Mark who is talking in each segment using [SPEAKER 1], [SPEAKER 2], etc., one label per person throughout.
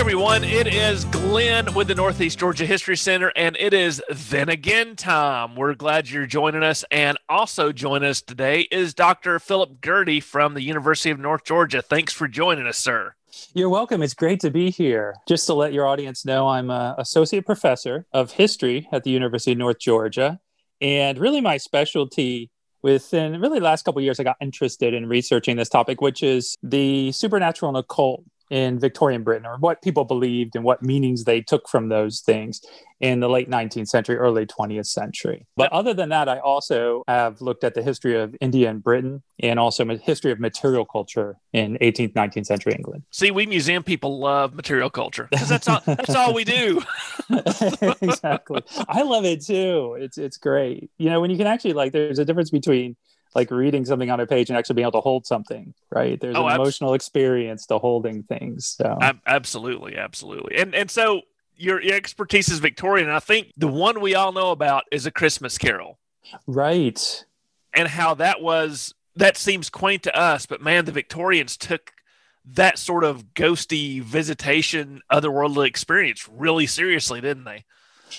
[SPEAKER 1] everyone. It is Glenn with the Northeast Georgia History Center, and it is then again time. We're glad you're joining us. And also joining us today is Dr. Philip Girty from the University of North Georgia. Thanks for joining us, sir.
[SPEAKER 2] You're welcome. It's great to be here. Just to let your audience know, I'm an associate professor of history at the University of North Georgia. And really, my specialty within really the last couple years, I got interested in researching this topic, which is the supernatural and occult in Victorian Britain, or what people believed and what meanings they took from those things in the late 19th century, early 20th century. But other than that, I also have looked at the history of India and Britain and also the history of material culture in 18th, 19th century England.
[SPEAKER 1] See, we museum people love material culture because that's all, that's all we do.
[SPEAKER 2] exactly. I love it too. It's, it's great. You know, when you can actually like, there's a difference between like reading something on a page and actually being able to hold something right? There's oh, an emotional experience to holding things so.
[SPEAKER 1] Ab- absolutely absolutely. And and so your, your expertise is victorian and i think the one we all know about is a christmas carol.
[SPEAKER 2] Right.
[SPEAKER 1] And how that was that seems quaint to us but man the victorians took that sort of ghosty visitation otherworldly experience really seriously didn't they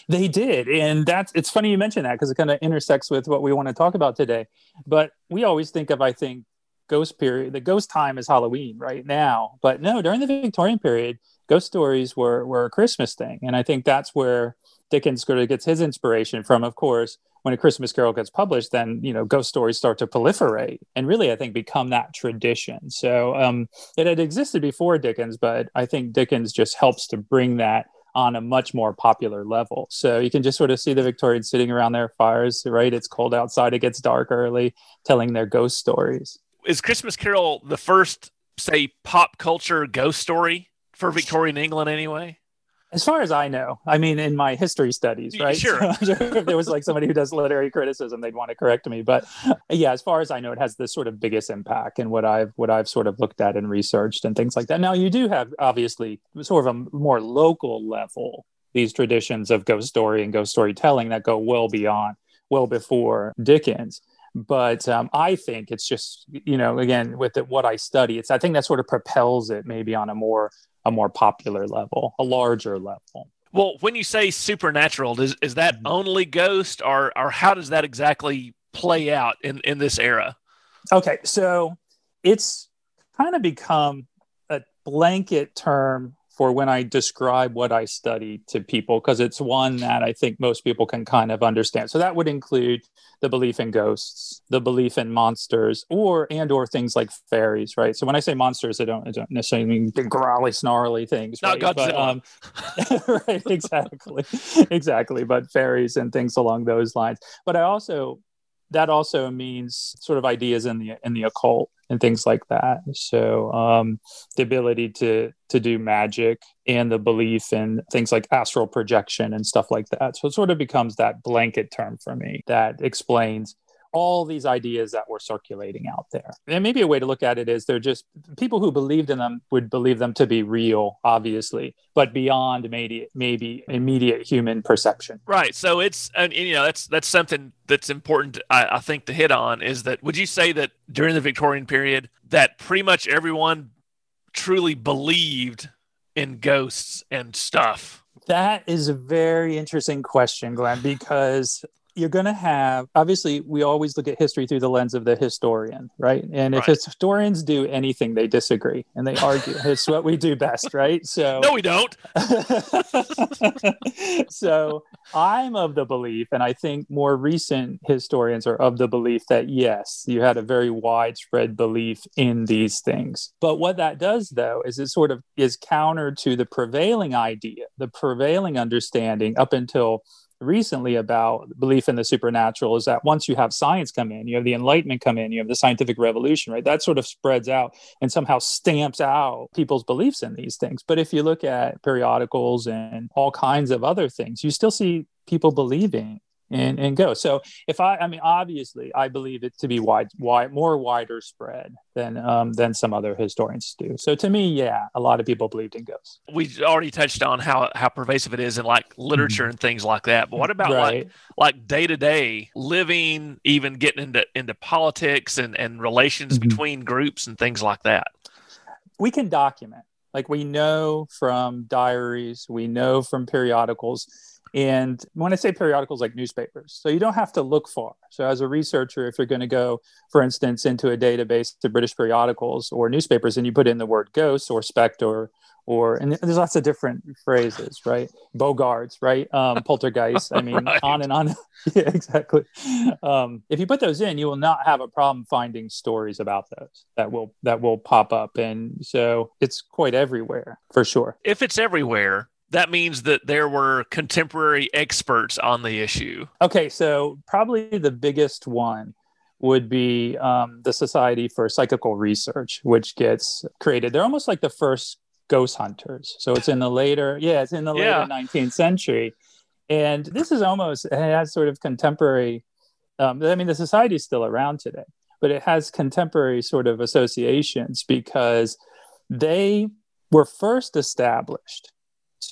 [SPEAKER 2] they did. And that's it's funny you mention that because it kind of intersects with what we want to talk about today. But we always think of, I think, ghost period, the ghost time is Halloween right now. But no, during the Victorian period, ghost stories were were a Christmas thing. And I think that's where Dickens sort of gets his inspiration from, of course, when a Christmas Carol gets published, then you know ghost stories start to proliferate and really, I think, become that tradition. So um, it had existed before Dickens, but I think Dickens just helps to bring that on a much more popular level. So you can just sort of see the Victorians sitting around their fires, right? It's cold outside, it gets dark early, telling their ghost stories.
[SPEAKER 1] Is Christmas Carol the first, say, pop culture ghost story for Victorian England anyway?
[SPEAKER 2] As far as I know, I mean, in my history studies, right?
[SPEAKER 1] Sure.
[SPEAKER 2] So if there was like somebody who does literary criticism, they'd want to correct me. But yeah, as far as I know, it has the sort of biggest impact and what I've what I've sort of looked at and researched and things like that. Now, you do have obviously sort of a more local level these traditions of ghost story and ghost storytelling that go well beyond, well before Dickens but um, I think it's just you know again with the, what I study, it's I think that sort of propels it maybe on a more a more popular level, a larger level.
[SPEAKER 1] Well, when you say supernatural, is is that mm-hmm. only ghost, or or how does that exactly play out in in this era?
[SPEAKER 2] Okay, so it's kind of become a blanket term for when I describe what I study to people because it's one that I think most people can kind of understand. So that would include the belief in ghosts, the belief in monsters, or and or things like fairies, right? So when I say monsters, I don't, I don't necessarily mean big growly, snarly things,
[SPEAKER 1] right? Not
[SPEAKER 2] but,
[SPEAKER 1] um,
[SPEAKER 2] right, exactly, exactly. But fairies and things along those lines. But I also that also means sort of ideas in the in the occult and things like that. So um, the ability to to do magic and the belief in things like astral projection and stuff like that. So it sort of becomes that blanket term for me that explains all these ideas that were circulating out there. And maybe a way to look at it is they're just people who believed in them would believe them to be real, obviously, but beyond maybe maybe immediate human perception.
[SPEAKER 1] Right. So it's and you know that's that's something that's important I, I think to hit on is that would you say that during the Victorian period that pretty much everyone truly believed in ghosts and stuff?
[SPEAKER 2] That is a very interesting question, Glenn, because you're going to have obviously we always look at history through the lens of the historian right? And if historians do anything they disagree and they argue it's what we do best right? So
[SPEAKER 1] no we don't.
[SPEAKER 2] So i'm of the belief and i think more recent historians are of the belief that yes you had a very widespread belief in these things. But what that does though is it sort of is counter to the prevailing idea the prevailing understanding up until recently about belief in the supernatural is that once you have science come in, you have the enlightenment come in, you have the scientific revolution, right? That sort of spreads out and somehow stamps out people's beliefs in these things. But if you look at periodicals and all kinds of other things, you still see people believing and, and go. So if I, I mean, obviously, I believe it to be wide, wide, more wider spread than um, than some other historians do. So to me, yeah, a lot of people believed in ghosts.
[SPEAKER 1] We already touched on how how pervasive it is in like literature mm-hmm. and things like that. But what about right. like like day to day living, even getting into into politics and and relations mm-hmm. between groups and things like that?
[SPEAKER 2] We can document Like we know from diaries, we know from periodicals. And when I say periodicals, like newspapers, so you don't have to look far. So, as a researcher, if you're going to go, for instance, into a database of British periodicals or newspapers and you put in the word ghost or spectre or and there's lots of different phrases, right? Boggarts, right? Um, poltergeist. I mean, right. on and on. yeah, exactly. Um, if you put those in, you will not have a problem finding stories about those that will that will pop up, and so it's quite everywhere for sure.
[SPEAKER 1] If it's everywhere, that means that there were contemporary experts on the issue.
[SPEAKER 2] Okay, so probably the biggest one would be um, the Society for Psychical Research, which gets created. They're almost like the first ghost hunters. So it's in the later, yeah, it's in the yeah. later 19th century. And this is almost, it has sort of contemporary, um, I mean, the society is still around today, but it has contemporary sort of associations because they were first established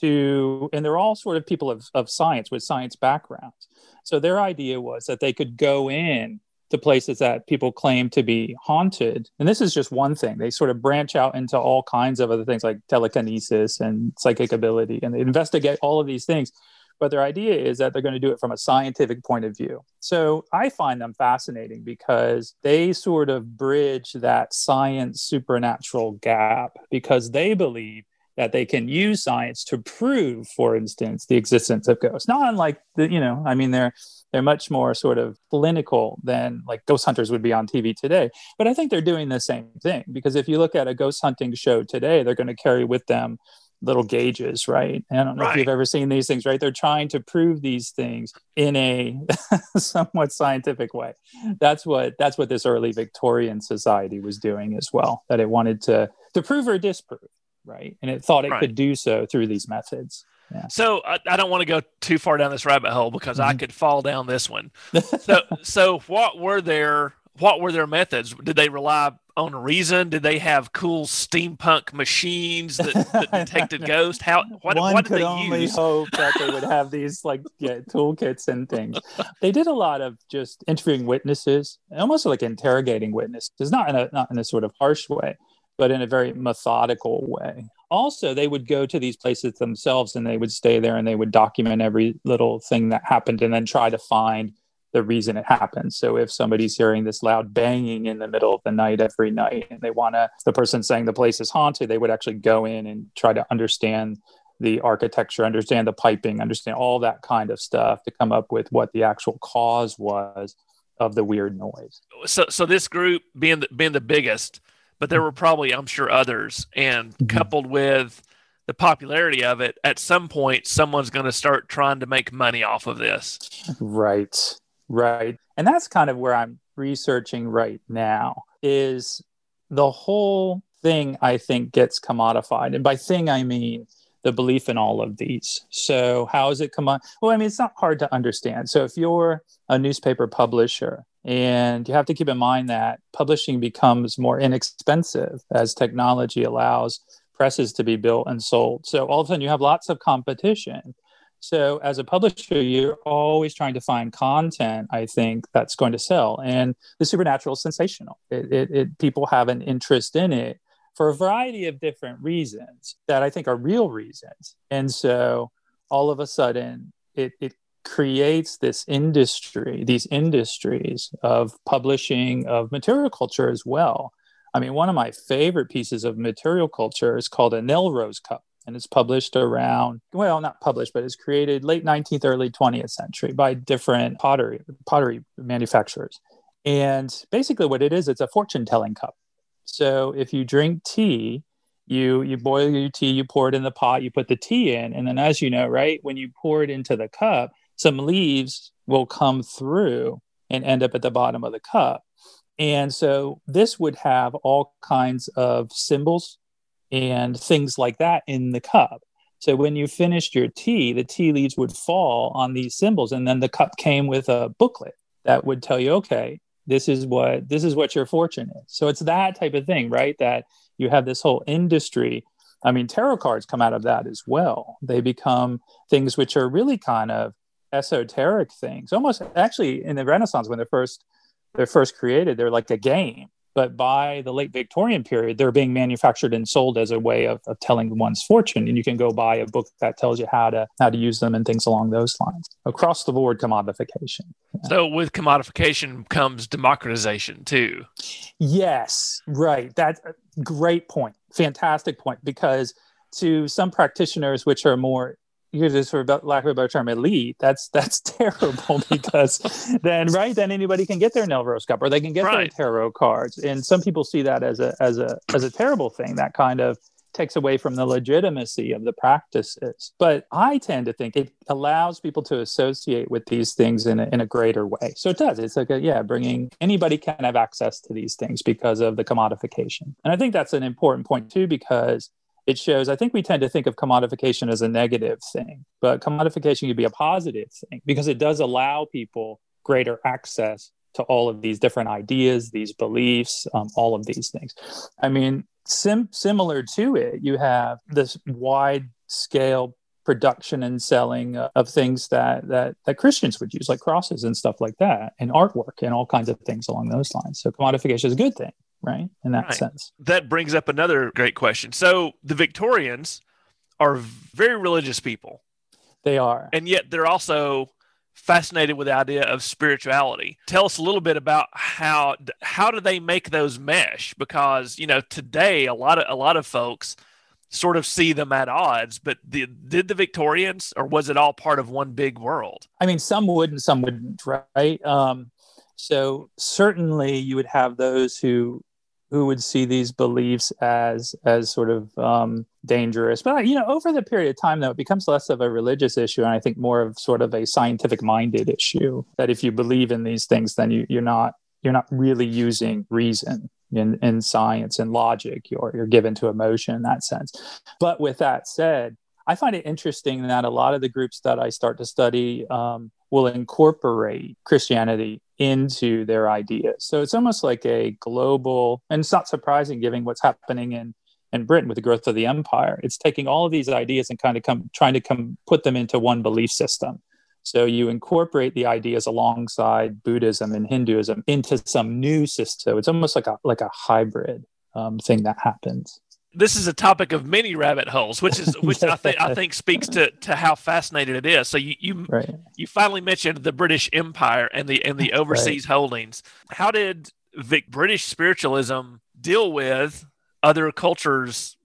[SPEAKER 2] to, and they're all sort of people of, of science with science backgrounds. So their idea was that they could go in to places that people claim to be haunted. And this is just one thing. They sort of branch out into all kinds of other things like telekinesis and psychic ability, and they investigate all of these things. But their idea is that they're going to do it from a scientific point of view. So I find them fascinating because they sort of bridge that science supernatural gap because they believe that they can use science to prove, for instance, the existence of ghosts. Not unlike the, you know, I mean, they're they're much more sort of clinical than like ghost hunters would be on TV today. But I think they're doing the same thing because if you look at a ghost hunting show today, they're going to carry with them little gauges, right? I don't know right. if you've ever seen these things, right? They're trying to prove these things in a somewhat scientific way. That's what that's what this early Victorian society was doing as well. That it wanted to to prove or disprove right? And it thought it right. could do so through these methods.
[SPEAKER 1] Yeah. So I, I, don't want to go too far down this rabbit hole because mm-hmm. I could fall down this one. so so what were their what were their methods? Did they rely on reason? Did they have cool steampunk machines that, that detected ghosts? How what,
[SPEAKER 2] One
[SPEAKER 1] what did
[SPEAKER 2] could
[SPEAKER 1] they
[SPEAKER 2] only
[SPEAKER 1] use?
[SPEAKER 2] hope that they would have these like yeah, toolkits and things. They did a lot of just interviewing witnesses, almost like interrogating witnesses, not in a not in a sort of harsh way, but in a very methodical way. Also, they would go to these places themselves and they would stay there and they would document every little thing that happened and then try to find the reason it happened. So if somebody's hearing this loud banging in the middle of the night every night and they want to, the person saying the place is haunted, they would actually go in and try to understand the architecture, understand the piping, understand all that kind of stuff to come up with what the actual cause was of the weird noise.
[SPEAKER 1] So, so this group being the, being the biggest, but there were probably, I'm sure, others. And mm-hmm. coupled with the popularity of it, at some point, someone's going to start trying to make money off of this.
[SPEAKER 2] Right, right. And that's kind of where I'm researching right now is the whole thing, I think, gets commodified. And by thing, I mean the belief in all of these. So, how is it come on? Well, I mean, it's not hard to understand. So, if you're a newspaper publisher and you have to keep in mind that publishing becomes more inexpensive as technology allows presses to be built and sold. So all of a sudden you have lots of competition. So as a publisher, you're always trying to find content, I think, that's going to sell. And the supernatural is sensational. It, it, it, people have an interest in it for a variety of different reasons that I think are real reasons. And so all of a sudden, it, it creates this industry, these industries of publishing, of material culture as well. I mean, one of my favorite pieces of material culture is called a Nell Rose Cup. And it's published around, well, not published, but it's created late 19th, early 20th century by different pottery pottery manufacturers. And basically, what it is, it's a fortune telling cup. So if you drink tea, you you boil your tea, you pour it in the pot, you put the tea in, and then as you know, right, when you pour it into the cup, some leaves will come through and end up at the bottom of the cup. And so this would have all kinds of symbols and things like that in the cup. So when you finished your tea, the tea leaves would fall on these symbols, and then the cup came with a booklet that would tell you, okay, this is what this is what your fortune is. So it's that type of thing, right? That you have this whole industry. I mean, tarot cards come out of that as well. They become things which are really kind of esoteric things almost actually in the renaissance when they're first they're first created they're like a game But by the late Victorian period, they're being manufactured and sold as a way of, of telling one's fortune. And you can go buy a book that tells you how to how to use them and things along those lines. Across the board commodification.
[SPEAKER 1] Yeah. So with commodification comes democratization too.
[SPEAKER 2] Yes, right. That's a great point. Fantastic point. Because to some practitioners, which are more use this for lack of a better term, elite, that's that's terrible because then right then anybody can get their Neville's cup or they can get right. their tarot cards, and some people see that as a as a as a terrible thing. That kind of takes away from the legitimacy of the practices. But I tend to think it allows people to associate with these things in a, in a greater way. So it does. It's like, a, yeah, bringing anybody can have access to these things because of the commodification. And I think that's an important point too, because it shows i think we tend to think of commodification as a negative thing but commodification could be a positive thing because it does allow people greater access to all of these different ideas these beliefs um, all of these things i mean sim- similar to it you have this wide scale production and selling of things that, that that Christians would use, like crosses and stuff like that, and artwork and all kinds of things along those lines. So commodification is a good thing right? In that right. sense.
[SPEAKER 1] That brings up another great question. So the Victorians are very religious people.
[SPEAKER 2] They are.
[SPEAKER 1] And yet they're also fascinated with the idea of spirituality. Tell us a little bit about how how do they make those mesh because, you know, today a lot of a lot of folks sort of see them at odds, but the, did the Victorians or was it all part of one big world?
[SPEAKER 2] I mean, some would and some wouldn't, right? Um, so certainly you would have those who who would see these beliefs as as sort of um, dangerous. But you know, over the period of time, though, it becomes less of a religious issue, and I think more of sort of a scientific minded issue. That if you believe in these things, then you, you're not you're not really using reason in, in science and logic. You're you're given to emotion in that sense. But with that said, I find it interesting that a lot of the groups that I start to study um, will incorporate Christianity into their ideas. So it's almost like a global, and it's not surprising given what's happening in in Britain with the growth of the empire. It's taking all of these ideas and kind of come trying to come put them into one belief system. So you incorporate the ideas alongside Buddhism and Hinduism into some new system. So it's almost like a like a hybrid um, thing that happens
[SPEAKER 1] this is a topic of many rabbit holes, which is which I think I think speaks to to how fascinated it is. So you you right. you finally mentioned the British Empire and the and the overseas right. holdings. How did Vic British spiritualism deal with other cultures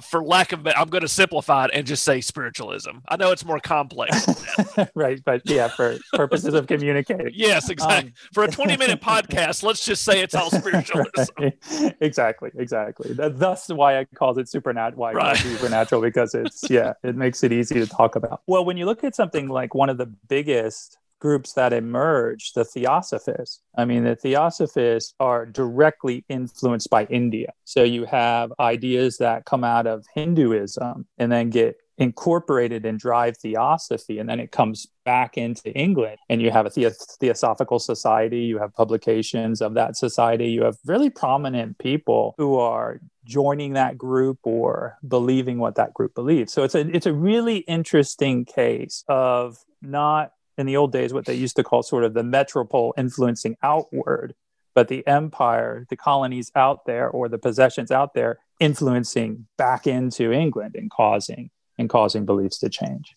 [SPEAKER 1] for lack of i'm going to simplify it and just say spiritualism. I know it's more complex
[SPEAKER 2] right but yeah for purposes of communicating.
[SPEAKER 1] Yes exactly um, for a 20 minute podcast let's just say it's all spiritualism.
[SPEAKER 2] Right. exactly exactly. That, that's why i called it supernatural why right. supernatural because it's yeah it makes it easy to talk about. Well when you look at something like one of the biggest groups that emerge, the Theosophists. I mean, the Theosophists are directly influenced by India. So you have ideas that come out of Hinduism and then get incorporated and drive theosophy and then it comes back into england and you have a the- theosophical society you have publications of that society you have really prominent people who are joining that group or believing what that group believes so it's a it's a really interesting case of not in the old days what they used to call sort of the metropole influencing outward, but the empire, the colonies out there or the possessions out there influencing back into England and causing and causing beliefs to change.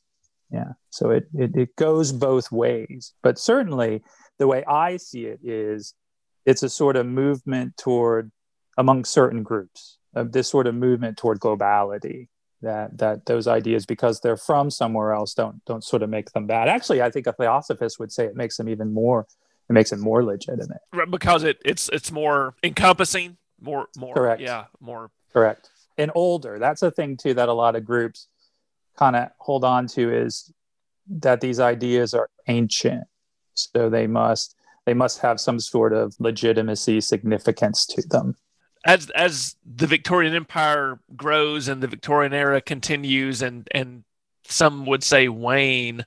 [SPEAKER 2] Yeah. So it, it, it goes both ways. But certainly the way I see it is it's a sort of movement toward among certain groups of this sort of movement toward globality that that those ideas because they're from somewhere else don't don't sort of make them bad. Actually i think a theosophist would say it makes them even more it makes it more legitimate.
[SPEAKER 1] Because it it's it's more encompassing more more correct. yeah more.
[SPEAKER 2] Correct. And older that's a thing too that a lot of groups kind of hold on to is that these ideas are ancient. So they must they must have some sort of legitimacy significance to them
[SPEAKER 1] as as the Victorian Empire grows and the Victorian era continues and and some would say wane,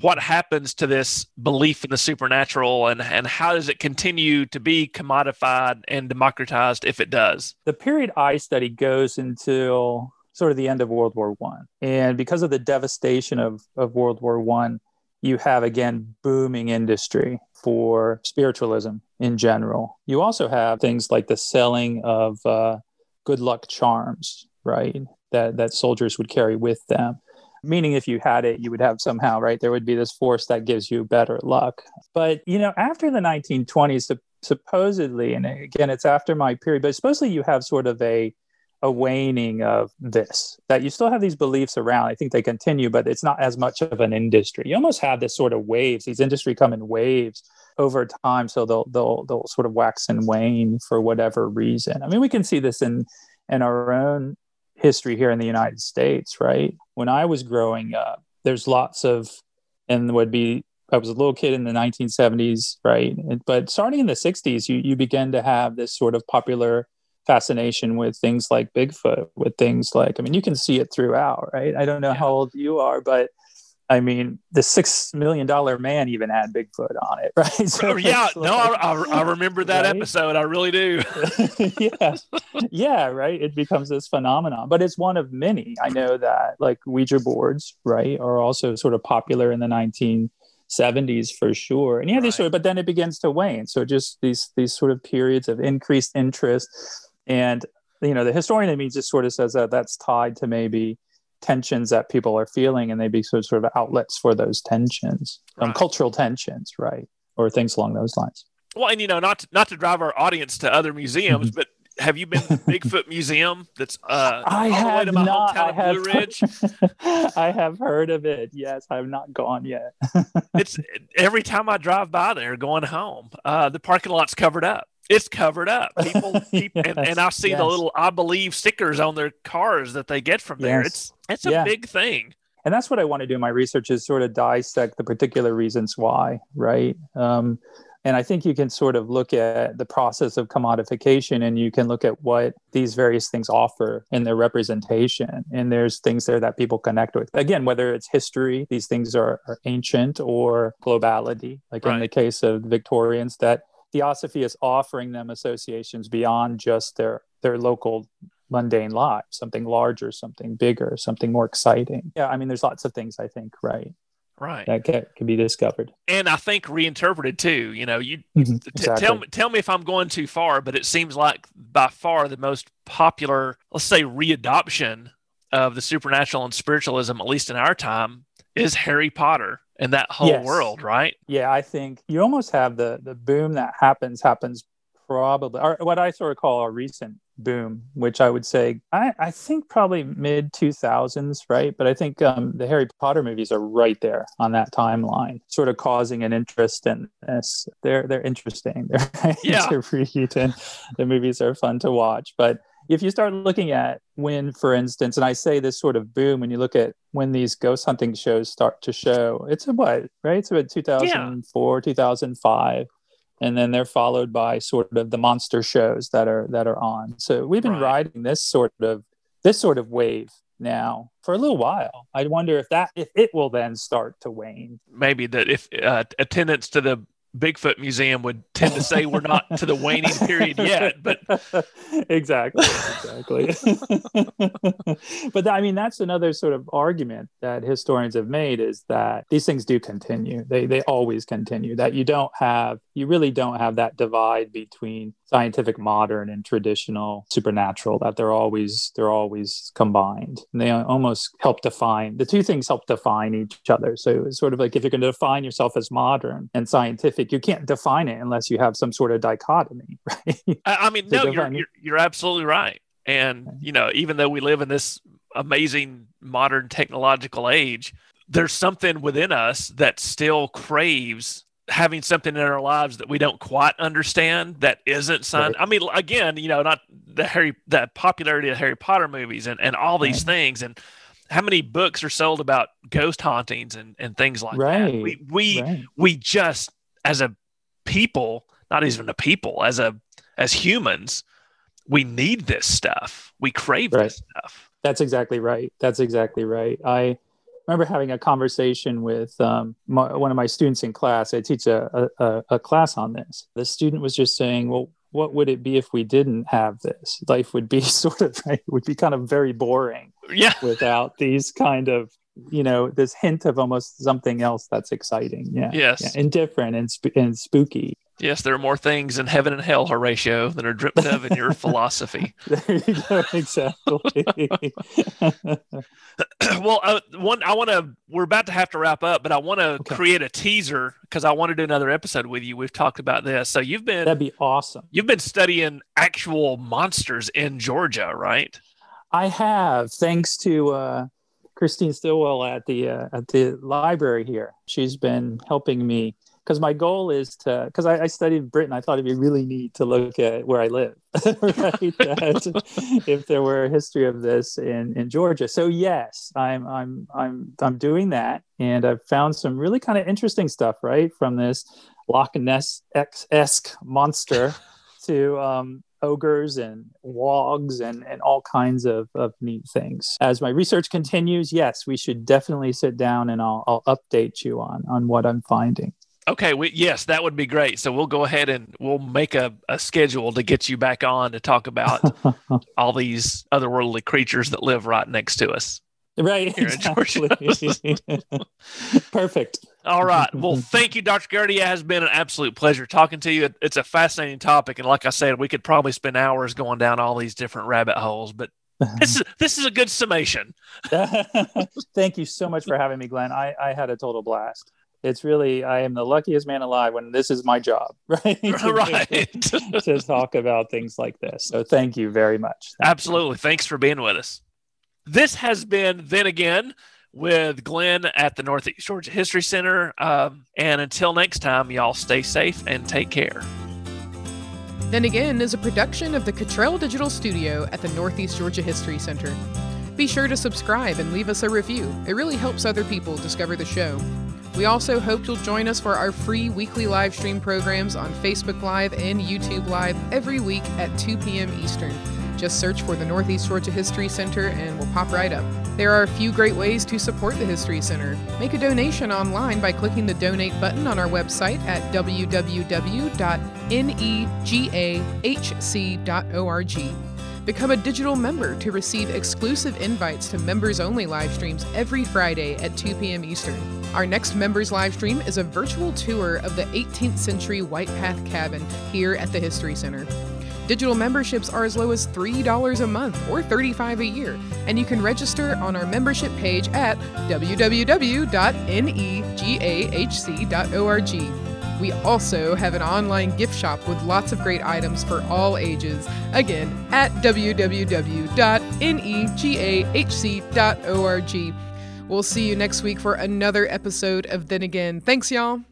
[SPEAKER 1] what happens to this belief in the supernatural and and how does it continue to be commodified and democratized if it does?
[SPEAKER 2] The period I study goes until sort of the end of World War One. And because of the devastation of, of World War One, you have again booming industry for spiritualism in general. You also have things like the selling of uh, good luck charms, right? That that soldiers would carry with them. Meaning, if you had it, you would have somehow, right? There would be this force that gives you better luck. But you know, after the 1920s, supposedly, and again, it's after my period, but supposedly you have sort of a a waning of this that you still have these beliefs around. I think they continue but it's not as much of an industry. You almost have this sort of waves these industry come in waves over time. So they'll they'll they'll sort of wax and wane for whatever reason. I mean we can see this in in our own history here in the united states right? When i was growing up there's lots of and would be I was a little kid in the 1970s, right? But starting in the 60s, you you begin to have this sort of popular fascination with things like Bigfoot, with things like, I mean, you can see it throughout, right? I don't know yeah. how old you are, but I mean, the six million dollar man even had Bigfoot on it, right?
[SPEAKER 1] So oh, yeah, like, no, I, I, remember that right? episode. I really do.
[SPEAKER 2] yeah, yeah, right. It becomes this phenomenon, but it's one of many. I know that like Ouija boards, right, are also sort of popular in the nineteen seventies for sure. And yeah, right. they sort of, but then it begins to wane. So just these these sort of periods of increased interest and you know, the historian in me just sort of says that that's tied to maybe tensions that people are feeling, and they be sort of outlets for those tensions, um, right. um, cultural tensions, right, or things along those lines.
[SPEAKER 1] Well, and you know, not to, not to drive our audience to other museums, but have you been to the Bigfoot Museum? That's uh,
[SPEAKER 2] I have not. I have, Blue Ridge. I have heard of it. Yes, I have not gone yet.
[SPEAKER 1] it's every time I drive by there going home, uh, the parking lot's covered up it's covered up. People, keep, yes, and, and, I see yes. the little "I believe" stickers on their cars that they get from there. Yes. It's it's a yeah. big thing.
[SPEAKER 2] And that's what I want to do in my research is sort of dissect the particular reasons why, right? Um, and I think you can sort of look at the process of commodification and you can look at what these various things offer in their representation. And there's things there that people connect with. Again, whether it's history, these things are, are ancient, or globality, like right. in the case of Victorians, that theosophy is offering them associations beyond just their their local mundane lives something larger something bigger something more exciting. Yeah i mean there's lots of things i think right?
[SPEAKER 1] Right.
[SPEAKER 2] That can, can be discovered.
[SPEAKER 1] And i think reinterpreted too you know you mm-hmm, exactly. tell me tell me if i'm going too far but it seems like by far the most popular let's say readoption of the supernatural and spiritualism at least in our time is harry potter in that whole yes. world, right?
[SPEAKER 2] Yeah, I think you almost have the the boom that happens happens probably or what I sort of call a recent boom, which I would say I, I think probably mid two thousands, right? But I think um, the Harry Potter movies are right there on that timeline, sort of causing an interest in this. They're they're interesting. They're yeah. to read and the movies are fun to watch. But if you start looking at when, for instance, and I say this sort of boom, when you look at when these ghost hunting shows start to show, it's a what, right? It's about 2004, yeah. 2005. And then they're followed by sort of the monster shows that are that are on. So we've been right. riding this sort of this sort of wave now for a little while. I wonder if that if it will then start to wane.
[SPEAKER 1] Maybe that if uh, attendance to the Bigfoot Museum would tend to say we're not to the waning period yet, but
[SPEAKER 2] exactly, exactly. but I mean, that's another sort of argument that historians have made is that these things do continue. They they always continue. That you don't have, you really don't have that divide between scientific modern and traditional supernatural that they're always they're always combined and they almost help define the two things help define each other so it's sort of like if you're going to define yourself as modern and scientific you can't define it unless you have some sort of dichotomy right
[SPEAKER 1] i mean no you're, you're, you're absolutely right and you know even though we live in this amazing modern technological age there's something within us that still craves having something in our lives that we don't quite understand that isn't. Right. I mean, again, you know, not the Harry, the popularity of Harry Potter movies and, and all these right. things. And how many books are sold about ghost hauntings and, and things like right. that? We, we, we just, as a people, not even a people, as a, as humans, we need this stuff. We crave this stuff.
[SPEAKER 2] That's exactly right. That's exactly right. I, remember having a conversation with um, my, one of my students in class. I teach a, a, a class on this. The student was just saying, well, what would it be if we didn't have this? Life would be sort of, right, would be kind of very boring.
[SPEAKER 1] Yeah.
[SPEAKER 2] Without these kind of you know this hint of almost something else that's exciting. Yeah.
[SPEAKER 1] Yes.
[SPEAKER 2] Yeah. And different and, sp- and spooky.
[SPEAKER 1] Yes, there are more things in heaven and hell, Horatio, that are dripped of in your philosophy.
[SPEAKER 2] There you go. Exactly.
[SPEAKER 1] well, uh, one I want to. We're about to have to wrap up, but I want to
[SPEAKER 2] Okay.
[SPEAKER 1] create a teaser because I want to do another episode with you. We've talked about this, so you've been
[SPEAKER 2] That'd be awesome.
[SPEAKER 1] you've been studying actual monsters in Georgia, right?
[SPEAKER 2] I have, thanks to uh, Christine Stillwell at the uh, at the library here. She's been helping me because my goal is to because I, I studied Britain. I thought it'd be really neat to look at where I live, right? That if there were a history of this in in Georgia. So yes, I'm I'm I'm I'm doing that, and I've found some really kind of interesting stuff, right, from this Loch Ness esque monster to um, ogres and wogs and, and all kinds of, of neat things. As my research continues, yes, we should definitely sit down and I'll, I'll update you on, on what I'm finding.
[SPEAKER 1] Okay, we, yes, that would be great. So we'll go ahead and we'll make a, a schedule to get you back on to talk about all these otherworldly creatures that live right next to us.
[SPEAKER 2] Right. Exactly. Perfect.
[SPEAKER 1] All right. Well, thank you, Dr. Gertie. It has been an absolute pleasure talking to you. It's a fascinating topic, and like I said, we could probably spend hours going down all these different rabbit holes. But this is this is a good summation.
[SPEAKER 2] Thank you so much for having me, Glenn. I, I had a total blast. It's really, I am the luckiest man alive when this is my job, right?
[SPEAKER 1] right.
[SPEAKER 2] to talk about things like this. So thank you very much. Thank you.
[SPEAKER 1] Absolutely. Thanks for being with us. This has been Then Again with Glenn at the Northeast Georgia History Center. Um, and until next time, y'all stay safe and take care.
[SPEAKER 3] Then Again is a production of the Cottrell Digital Studio at the Northeast Georgia History Center. Be sure to subscribe and leave us a review. It really helps other people discover the show. We also hope you'll join us for our free weekly live stream programs on Facebook Live and YouTube Live every week at 2 p.m. Eastern. Just search for the Northeast Georgia History Center and we'll pop right up. There are a few great ways to support the History Center. Make a donation online by clicking the donate button on our website at www.negahc.org. Become a digital member to receive exclusive invites to members only live streams every Friday at 2 p.m. Eastern. Our next members live stream is a virtual tour of the 18th century White Path Cabin here at the History Center. Digital memberships are as low as $3 a month or 35 a year, and you can register on our membership page at www.negahc.org. We also have an online gift shop with lots of great items for all ages. Again, at www.negahc.org. We'll see you next week for another episode of Then Again. Thanks, y'all.